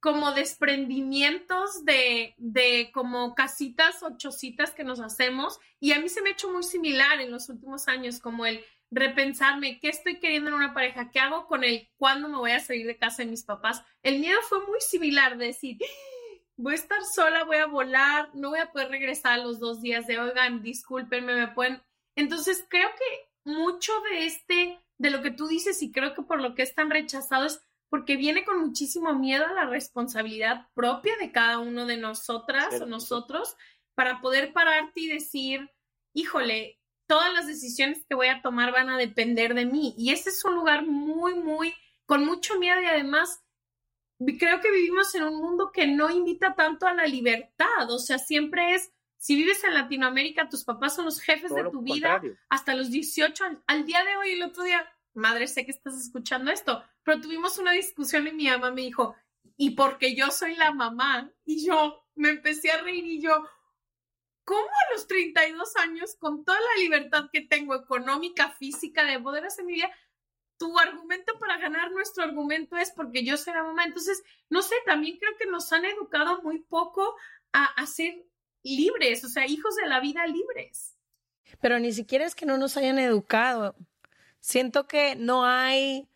como desprendimientos de, de como casitas o chocitas que nos hacemos. Y a mí se me ha hecho muy similar en los últimos años, como el repensarme qué estoy queriendo en una pareja, qué hago con él, cuándo me voy a salir de casa de mis papás. El miedo fue muy similar, de decir, voy a estar sola, voy a volar, no voy a poder regresar a los dos días de, oigan, discúlpenme, me pueden... Entonces, creo que mucho de este, de lo que tú dices y creo que por lo que es tan rechazado es porque viene con muchísimo miedo a la responsabilidad propia de cada uno de nosotras o nosotros para poder pararte y decir, híjole, todas las decisiones que voy a tomar van a depender de mí. Y ese es un lugar muy, muy, con mucho miedo y además creo que vivimos en un mundo que no invita tanto a la libertad. O sea, siempre es, si vives en Latinoamérica, tus papás son los jefes de tu vida hasta los 18 años. Al día de hoy, el otro día, madre, sé que estás escuchando esto, pero tuvimos una discusión y mi mamá me dijo, y porque yo soy la mamá, y yo me empecé a reír y yo, ¿cómo a los 32 años, con toda la libertad que tengo económica, física, de poder hacer mi vida, tu argumento para ganar nuestro argumento es porque yo soy la mamá? Entonces, no sé, también creo que nos han educado muy poco a, a ser libres, o sea, hijos de la vida libres. Pero ni siquiera es que no nos hayan educado. Siento que no hay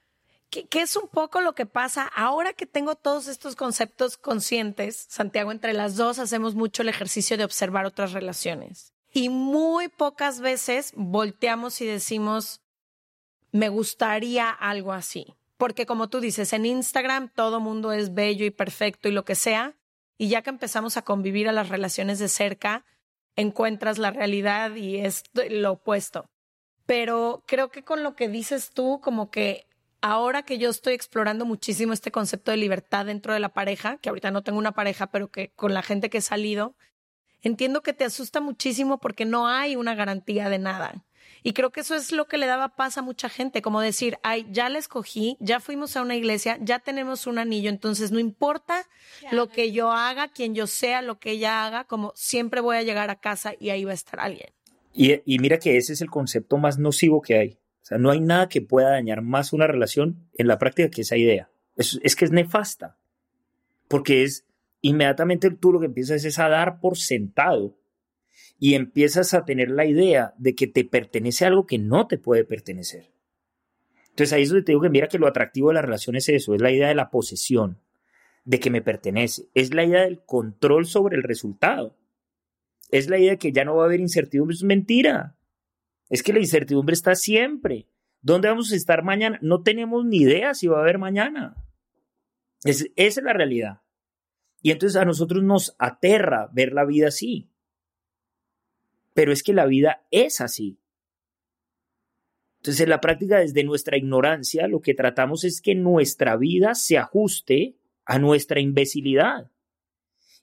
¿Qué, es un poco lo que pasa ahora que tengo todos estos conceptos conscientes? Santiago, entre las dos hacemos mucho el ejercicio de observar otras relaciones. Y muy pocas veces volteamos y decimos, me gustaría algo así. Porque como tú dices, en Instagram todo mundo es bello y perfecto y lo que sea. Y ya que empezamos a convivir a las relaciones de cerca, encuentras la realidad y es lo opuesto. Pero creo que con lo que dices tú, como que ahora que yo estoy explorando muchísimo este concepto de libertad dentro de la pareja, que ahorita no tengo una pareja, pero que con la gente que he salido, entiendo que te asusta muchísimo porque no hay una garantía de nada. Y creo que eso es lo que le daba paz a mucha gente, como decir, ay, ya la escogí, ya fuimos a una iglesia, ya tenemos un anillo, entonces no importa lo que yo haga, quien yo sea, lo que ella haga, como siempre voy a llegar a casa y ahí va a estar alguien. Y, mira que ese es el concepto más nocivo que hay o sea, no hay nada que pueda dañar más una relación en la práctica que esa idea. Es, es que es nefasta, porque es inmediatamente tú lo que empiezas es a dar por sentado y empiezas a tener la idea de que te pertenece algo que no te puede pertenecer. Entonces ahí es donde te digo que mira que lo atractivo de la relación es eso, es la idea de la posesión, de que me pertenece, es la idea del control sobre el resultado, es la idea de que ya no va a haber incertidumbre, es mentira, es que la incertidumbre está siempre. ¿Dónde vamos a estar mañana? No tenemos ni idea si va a haber mañana. esa es la realidad. Y entonces a nosotros nos aterra ver la vida así. Pero es que la vida es así. Entonces, en la práctica, desde nuestra ignorancia, lo que tratamos es que nuestra vida se ajuste a nuestra imbecilidad.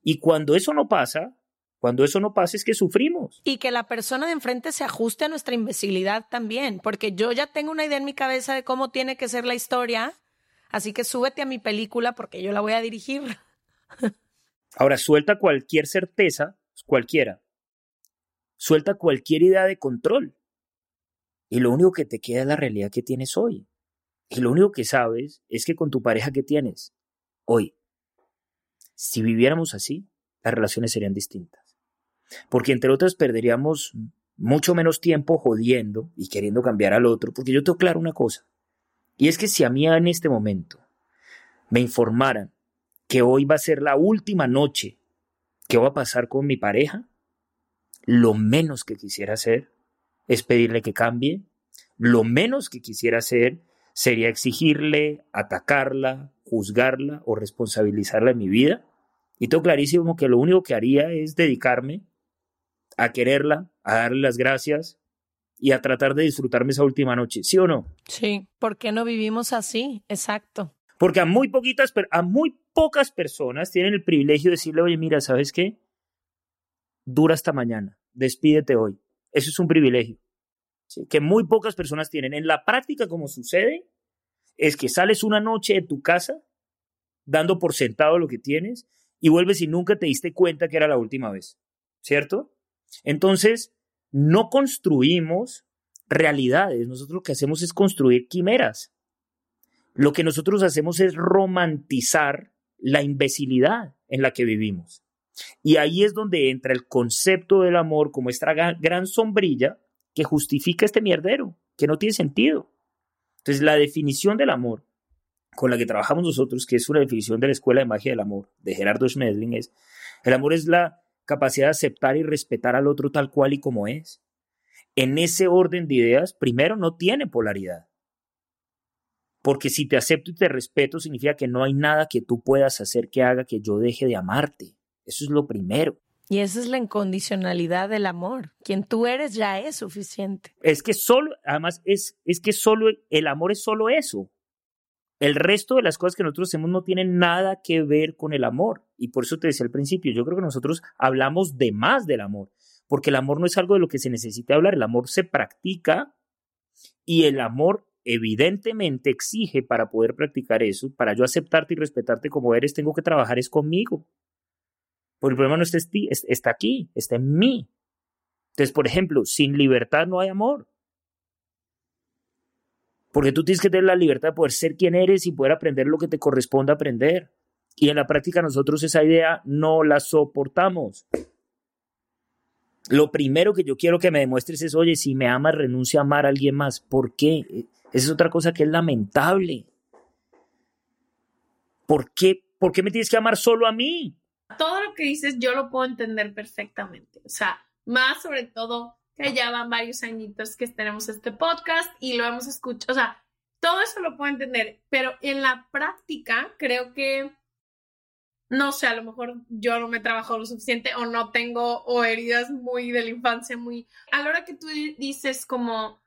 Y cuando eso no pasa, cuando eso no pasa es que sufrimos. Y que la persona de enfrente se ajuste a nuestra imbecilidad también, porque yo ya tengo una idea en mi cabeza de cómo tiene que ser la historia, así que súbete a mi película porque yo la voy a dirigir. Ahora, suelta cualquier certeza, cualquiera. Suelta cualquier idea de control. Y lo único que te queda es la realidad que tienes hoy. Y lo único que sabes es que con tu pareja que tienes hoy, si viviéramos así, las relaciones serían distintas. Porque entre otras perderíamos mucho menos tiempo jodiendo y queriendo cambiar al otro, porque yo tengo claro una cosa, y es que si a mí en este momento me informaran que hoy va a ser la última noche que voy a pasar con mi pareja, lo menos que quisiera hacer es pedirle que cambie. Lo menos que quisiera hacer sería exigirle, atacarla, juzgarla o responsabilizarla en mi vida. Y tengo clarísimo que lo único que haría es dedicarme a quererla, a darle las gracias y a tratar de disfrutarme esa última noche, ¿sí o no? Sí, ¿por qué no vivimos así? Exacto. Porque a muy poquitas, a muy pocas personas tienen el privilegio de decirle, oye, mira, ¿sabes qué? Dura hasta mañana, despídete hoy. Eso es un privilegio que muy pocas personas tienen. En la práctica, como sucede, es que sales una noche de tu casa dando por sentado lo que tienes y vuelves y nunca te diste cuenta que era la última vez, ¿cierto? Entonces, no construimos realidades, nosotros lo que hacemos es construir quimeras. Lo que nosotros hacemos es romantizar la imbecilidad en la que vivimos. Y ahí es donde entra el concepto del amor como esta gran sombrilla que justifica este mierdero, que no tiene sentido. Entonces, la definición del amor con la que trabajamos nosotros, que es una definición de la Escuela de Magia del Amor, de Gerardo Schmedling, es, el amor es la capacidad de aceptar y respetar al otro tal cual y como es. En ese orden de ideas, primero, no tiene polaridad. Porque si te acepto y te respeto, significa que no hay nada que tú puedas hacer que haga que yo deje de amarte. Eso es lo primero. Y esa es la incondicionalidad del amor. Quien tú eres ya es suficiente. Es que solo, además, es, es que solo el amor es solo eso. El resto de las cosas que nosotros hacemos no tienen nada que ver con el amor. Y por eso te decía al principio, yo creo que nosotros hablamos de más del amor, porque el amor no es algo de lo que se necesita hablar, el amor se practica y el amor evidentemente exige para poder practicar eso, para yo aceptarte y respetarte como eres, tengo que trabajar es conmigo. Porque el problema no está, está aquí, está en mí. Entonces, por ejemplo, sin libertad no hay amor. Porque tú tienes que tener la libertad de poder ser quien eres y poder aprender lo que te corresponde aprender. Y en la práctica nosotros esa idea no la soportamos. Lo primero que yo quiero que me demuestres es, oye, si me amas, renuncia a amar a alguien más. ¿Por qué? Esa es otra cosa que es lamentable. ¿Por qué? ¿Por qué me tienes que amar solo a mí? todo lo que dices yo lo puedo entender perfectamente. O sea, más sobre todo que ya van varios añitos que tenemos este podcast y lo hemos escuchado. O sea, todo eso lo puedo entender, pero en la práctica creo que, no sé, a lo mejor yo no me trabajo lo suficiente o no tengo o heridas muy de la infancia, muy... A la hora que tú dices como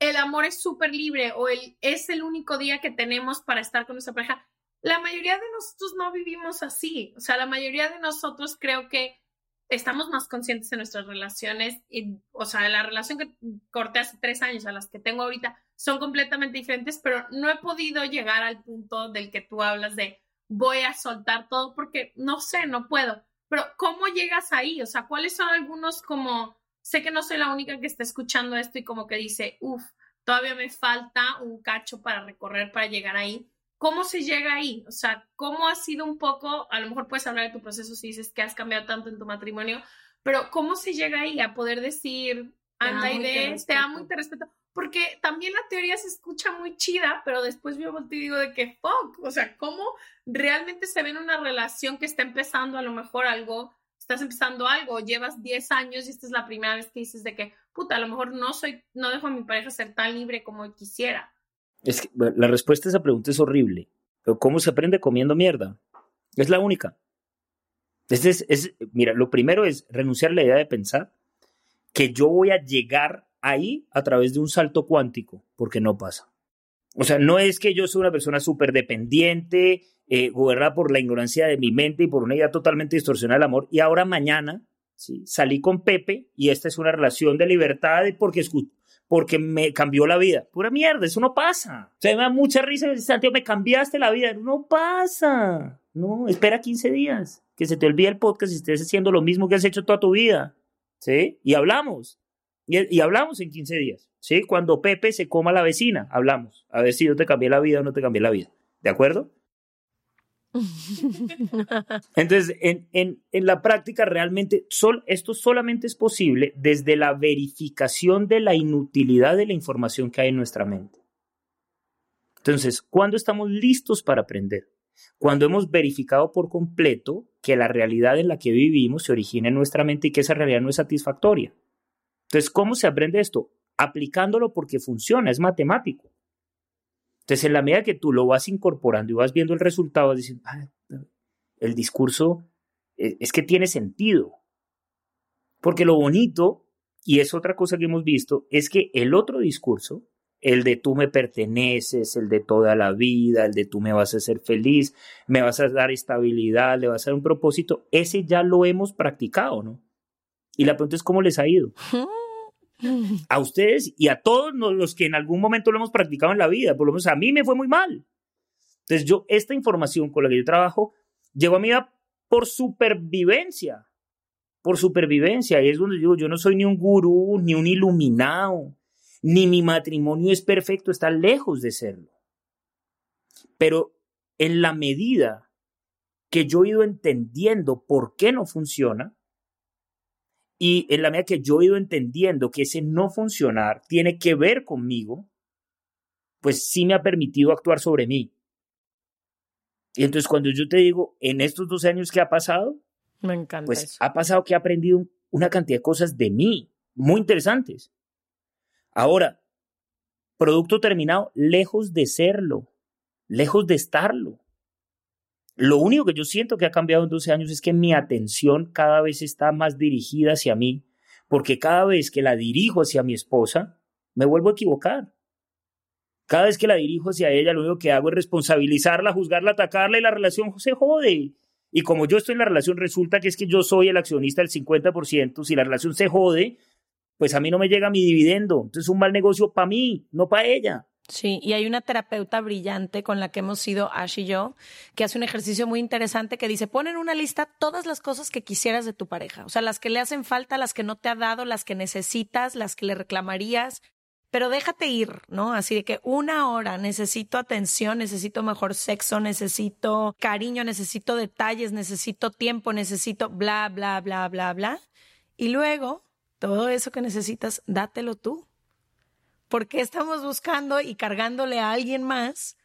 el amor es súper libre o el, es el único día que tenemos para estar con nuestra pareja, la mayoría de nosotros no vivimos así. O sea, la mayoría de nosotros creo que estamos más conscientes de nuestras relaciones y, o sea, la relación que corté hace tres años a las que tengo ahorita son completamente diferentes, pero no he podido llegar al punto del que tú hablas de voy a soltar todo porque no sé, no puedo. Pero ¿cómo llegas ahí? O sea, ¿cuáles son algunos como, sé que no soy la única que está escuchando esto y como que dice, uff, todavía me falta un cacho para recorrer para llegar ahí? ¿Cómo se llega ahí? O sea, ¿cómo ha sido un poco, a lo mejor puedes hablar de tu proceso si dices que has cambiado tanto en tu matrimonio, pero ¿cómo se llega ahí a poder decir, anda y de, te amo y te respeto. Porque también la teoría se escucha muy chida, pero después yo te digo de que fuck, o sea, ¿cómo realmente se ve en una relación que está empezando a lo mejor algo, estás empezando algo, llevas 10 años y esta es la primera vez que dices de que, puta, a lo mejor no soy, no dejo a mi pareja ser tan libre como quisiera. Es que la respuesta a esa pregunta es horrible. Pero ¿cómo se aprende comiendo mierda? Es la única. Es, es, mira, lo primero es renunciar a la idea de pensar que yo voy a llegar ahí a través de un salto cuántico, porque no pasa. O sea, no es que yo soy una persona súper dependiente, eh, gobernada por la ignorancia de mi mente y por una idea totalmente distorsionada del amor, y ahora mañana salí con Pepe y esta es una relación de libertad porque, porque me cambió la vida. Pura mierda, eso no pasa. O sea, me da mucha risa, Santiago, me cambiaste la vida. No pasa. No, espera 15 días, que se te olvide el podcast y estés haciendo lo mismo que has hecho toda tu vida. ¿Sí? Y hablamos. Y, hablamos en 15 días, ¿sí? Cuando Pepe se coma a la vecina, hablamos. A ver si yo te cambié la vida o no te cambié la vida. ¿De acuerdo? Entonces, en, en, en, la práctica realmente esto solamente es posible desde la verificación de la inutilidad de la información que hay en nuestra mente. Entonces, ¿cuándo estamos listos para aprender? Cuando hemos verificado por completo que la realidad en la que vivimos se origina en nuestra mente y que esa realidad no es satisfactoria. Entonces, ¿cómo se aprende esto? Aplicándolo porque funciona, es matemático. Entonces, en la medida que tú lo vas incorporando y vas viendo el resultado, vas diciendo, el discurso eh, es que tiene sentido. Porque lo bonito, y es otra cosa que hemos visto, es que el otro discurso, el de tú me perteneces, el de toda la vida, el de tú me vas a hacer feliz, me vas a dar estabilidad, le vas a dar un propósito, ese ya lo hemos practicado, ¿no? Y la pregunta es cómo les ha ido. A ustedes y a todos los que en algún momento lo hemos practicado en la vida, por lo menos a mí me fue muy mal. Entonces yo, esta información con la que yo trabajo, llegó a mi vida por supervivencia, por supervivencia. Y es donde digo, yo no soy ni un gurú, ni un iluminado, ni mi matrimonio es perfecto, está lejos de serlo. Pero en la medida que yo he ido entendiendo por qué no funciona, y en la medida que yo he ido entendiendo que ese no funcionar tiene que ver conmigo, pues sí me ha permitido actuar sobre mí. Y entonces cuando yo te digo, en estos 12 años que ha pasado, me encanta pues ha pasado que he aprendido una cantidad de cosas de mí, muy interesantes. Ahora, producto terminado, lejos de serlo, lejos de estarlo. Lo único que yo siento que ha cambiado en 12 años es que mi atención cada vez está más dirigida hacia mí, porque cada vez que la dirijo hacia mi esposa, me vuelvo a equivocar. Cada vez que la dirijo hacia ella, lo único que hago es responsabilizarla, juzgarla, atacarla y la relación se jode. Y como yo estoy en la relación, resulta que es que yo soy el accionista del 50%. Si la relación se jode, pues a mí no me llega mi dividendo. Entonces es un mal negocio para mí, no para ella. Sí, y hay una terapeuta brillante con la que hemos sido Ash y yo, que hace un ejercicio muy interesante que dice, pon en una lista todas las cosas que quisieras de tu pareja, o sea, las que le hacen falta, las que no te ha dado, las que necesitas, las que le reclamarías, pero déjate ir, ¿no? Así de que una hora necesito atención, necesito mejor sexo, necesito cariño, necesito detalles, necesito tiempo, necesito bla, bla, bla, bla, bla. Y luego, todo eso que necesitas, dátelo tú. ¿Por qué estamos buscando y cargándole a alguien más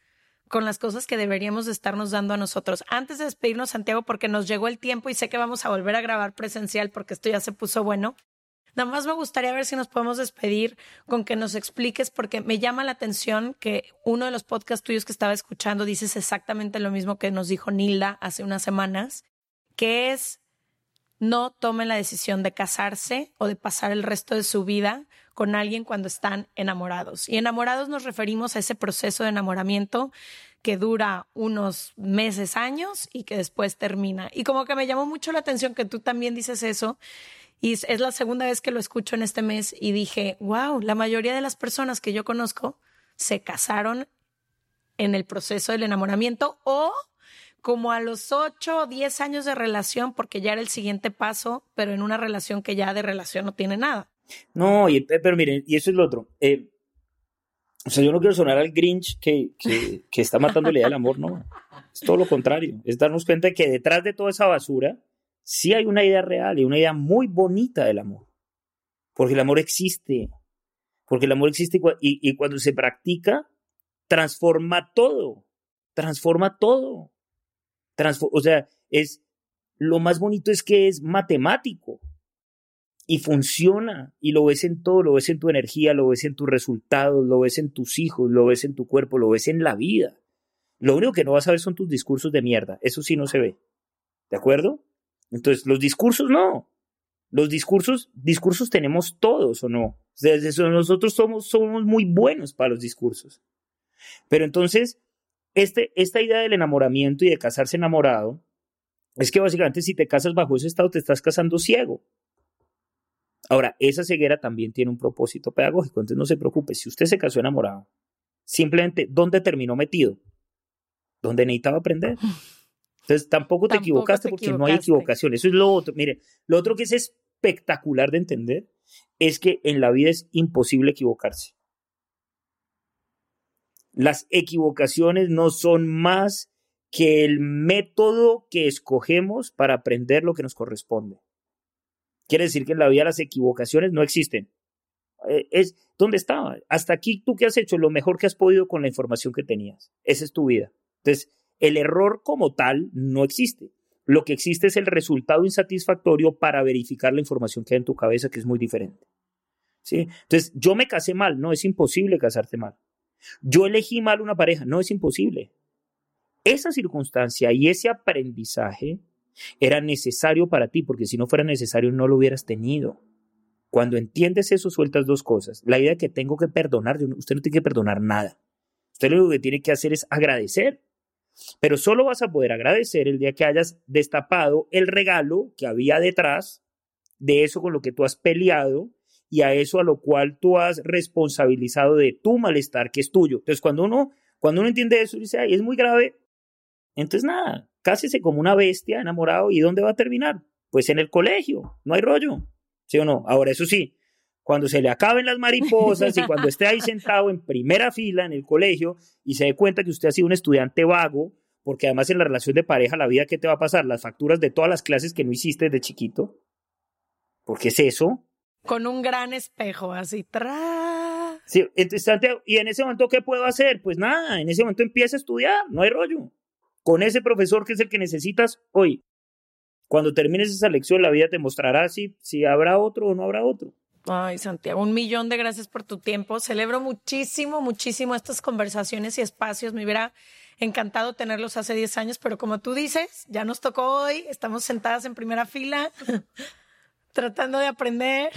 con las cosas que deberíamos estarnos dando a nosotros? Antes de despedirnos, Santiago, porque nos llegó el tiempo y sé que vamos a volver a grabar presencial porque esto ya se puso bueno. Nada más me gustaría ver si nos podemos despedir con que nos expliques, porque me llama la atención que uno de los podcasts tuyos que estaba escuchando dices exactamente lo mismo que nos dijo Nilda hace unas semanas, que es no tomen la decisión de casarse o de pasar el resto de su vida con alguien cuando están enamorados. Y enamorados nos referimos a ese proceso de enamoramiento que dura unos meses, años y que después termina. Y como que me llamó mucho la atención que tú también dices eso. Y es la segunda vez que lo escucho en este mes y dije, wow, la mayoría de las personas que yo conozco se casaron en el proceso del enamoramiento o como a los 8 o 10 años de relación, porque ya era el siguiente paso, pero en una relación que ya de relación no tiene nada. No, pero miren, y eso es lo otro. Eh, o sea, yo no quiero sonar al Grinch que, que, está matando la idea del amor, no. Es todo lo contrario. Es darnos cuenta de que detrás de toda esa basura sí hay una idea real y una idea muy bonita del amor. Porque el amor existe. Porque el amor existe y, y cuando se practica, transforma todo. Transforma todo. o sea, es lo más bonito es que es matemático y funciona y lo ves en todo, lo ves en tu energía, lo ves en tus resultados, lo ves en tus hijos, lo ves en tu cuerpo, lo ves en la vida. Lo único que no vas a ver son tus discursos de mierda, eso sí no se ve. ¿De acuerdo? Entonces, los discursos no. Los discursos, discursos tenemos todos o no. nosotros somos, somos muy buenos para los discursos. Pero entonces, este, esta idea del enamoramiento y de casarse enamorado es que básicamente si te casas bajo ese estado te estás casando ciego. Ahora, esa ceguera también tiene un propósito pedagógico, entonces no se preocupe, si usted se casó enamorado, simplemente, ¿dónde terminó metido? ¿Dónde necesitaba aprender? Entonces tampoco te equivocaste porque no hay equivocación. Eso es lo otro. Mire, lo otro que es espectacular de entender es que en la vida es imposible equivocarse. Las equivocaciones no son más que el método que escogemos para aprender lo que nos corresponde. Quiere decir que en la vida las equivocaciones no existen. Eh, es dónde estaba. Hasta aquí tú que has hecho lo mejor que has podido con la información que tenías. Esa es tu vida. Entonces, el error como tal no existe. Lo que existe es el resultado insatisfactorio para verificar la información que hay en tu cabeza, que es muy diferente. ¿Sí? Entonces, yo me casé mal, no es imposible casarte mal. Yo elegí mal una pareja, no es imposible. Esa circunstancia y ese aprendizaje era necesario para ti, porque si no fuera necesario no lo hubieras tenido. Cuando entiendes eso, sueltas dos cosas. La idea de que tengo que perdonar, usted no tiene que perdonar nada. Usted lo que tiene que hacer es agradecer. Pero solo vas a poder agradecer el día que hayas destapado el regalo que había detrás de eso con lo que tú has peleado y a eso a lo cual tú has responsabilizado de tu malestar que es tuyo. Entonces, cuando uno, cuando uno entiende eso, dice, ay, es muy grave, entonces nada, cásese como una bestia enamorado y ¿dónde va a terminar? Pues en el colegio, no hay rollo, ¿sí o no? Ahora, eso sí, cuando se le acaben las mariposas y cuando esté ahí sentado en primera fila en el colegio y se dé cuenta que usted ha sido un estudiante vago, porque además en la relación de pareja, la vida, ¿qué te va a pasar? Las facturas de todas las clases que no hiciste de chiquito. ¿Por qué es eso? Con un gran espejo, así. Tra... Sí, y en ese momento, ¿qué puedo hacer? Pues nada, en ese momento empieza a estudiar, no hay rollo. Con ese profesor que es el que necesitas hoy. Cuando termines esa lección, la vida te mostrará si, si habrá otro o no habrá otro. Ay, Santiago, un millón de gracias por tu tiempo. Celebro muchísimo, muchísimo estas conversaciones y espacios. Me hubiera encantado tenerlos hace 10 años, pero como tú dices, ya nos tocó hoy. Estamos sentadas en primera fila, tratando de aprender.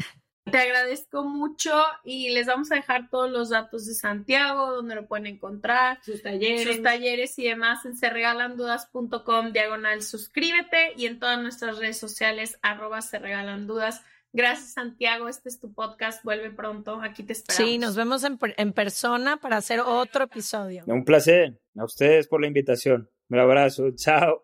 Te agradezco mucho y les vamos a dejar todos los datos de Santiago, donde lo pueden encontrar, sus talleres, sus talleres y demás en serregalandudas.com diagonal suscríbete y en todas nuestras redes sociales arroba se regalan dudas. Gracias, Santiago. Este es tu podcast. Vuelve pronto. Aquí te esperamos. Sí, nos vemos en, en persona para hacer otro episodio. Un placer. A ustedes por la invitación. Un abrazo. Chao.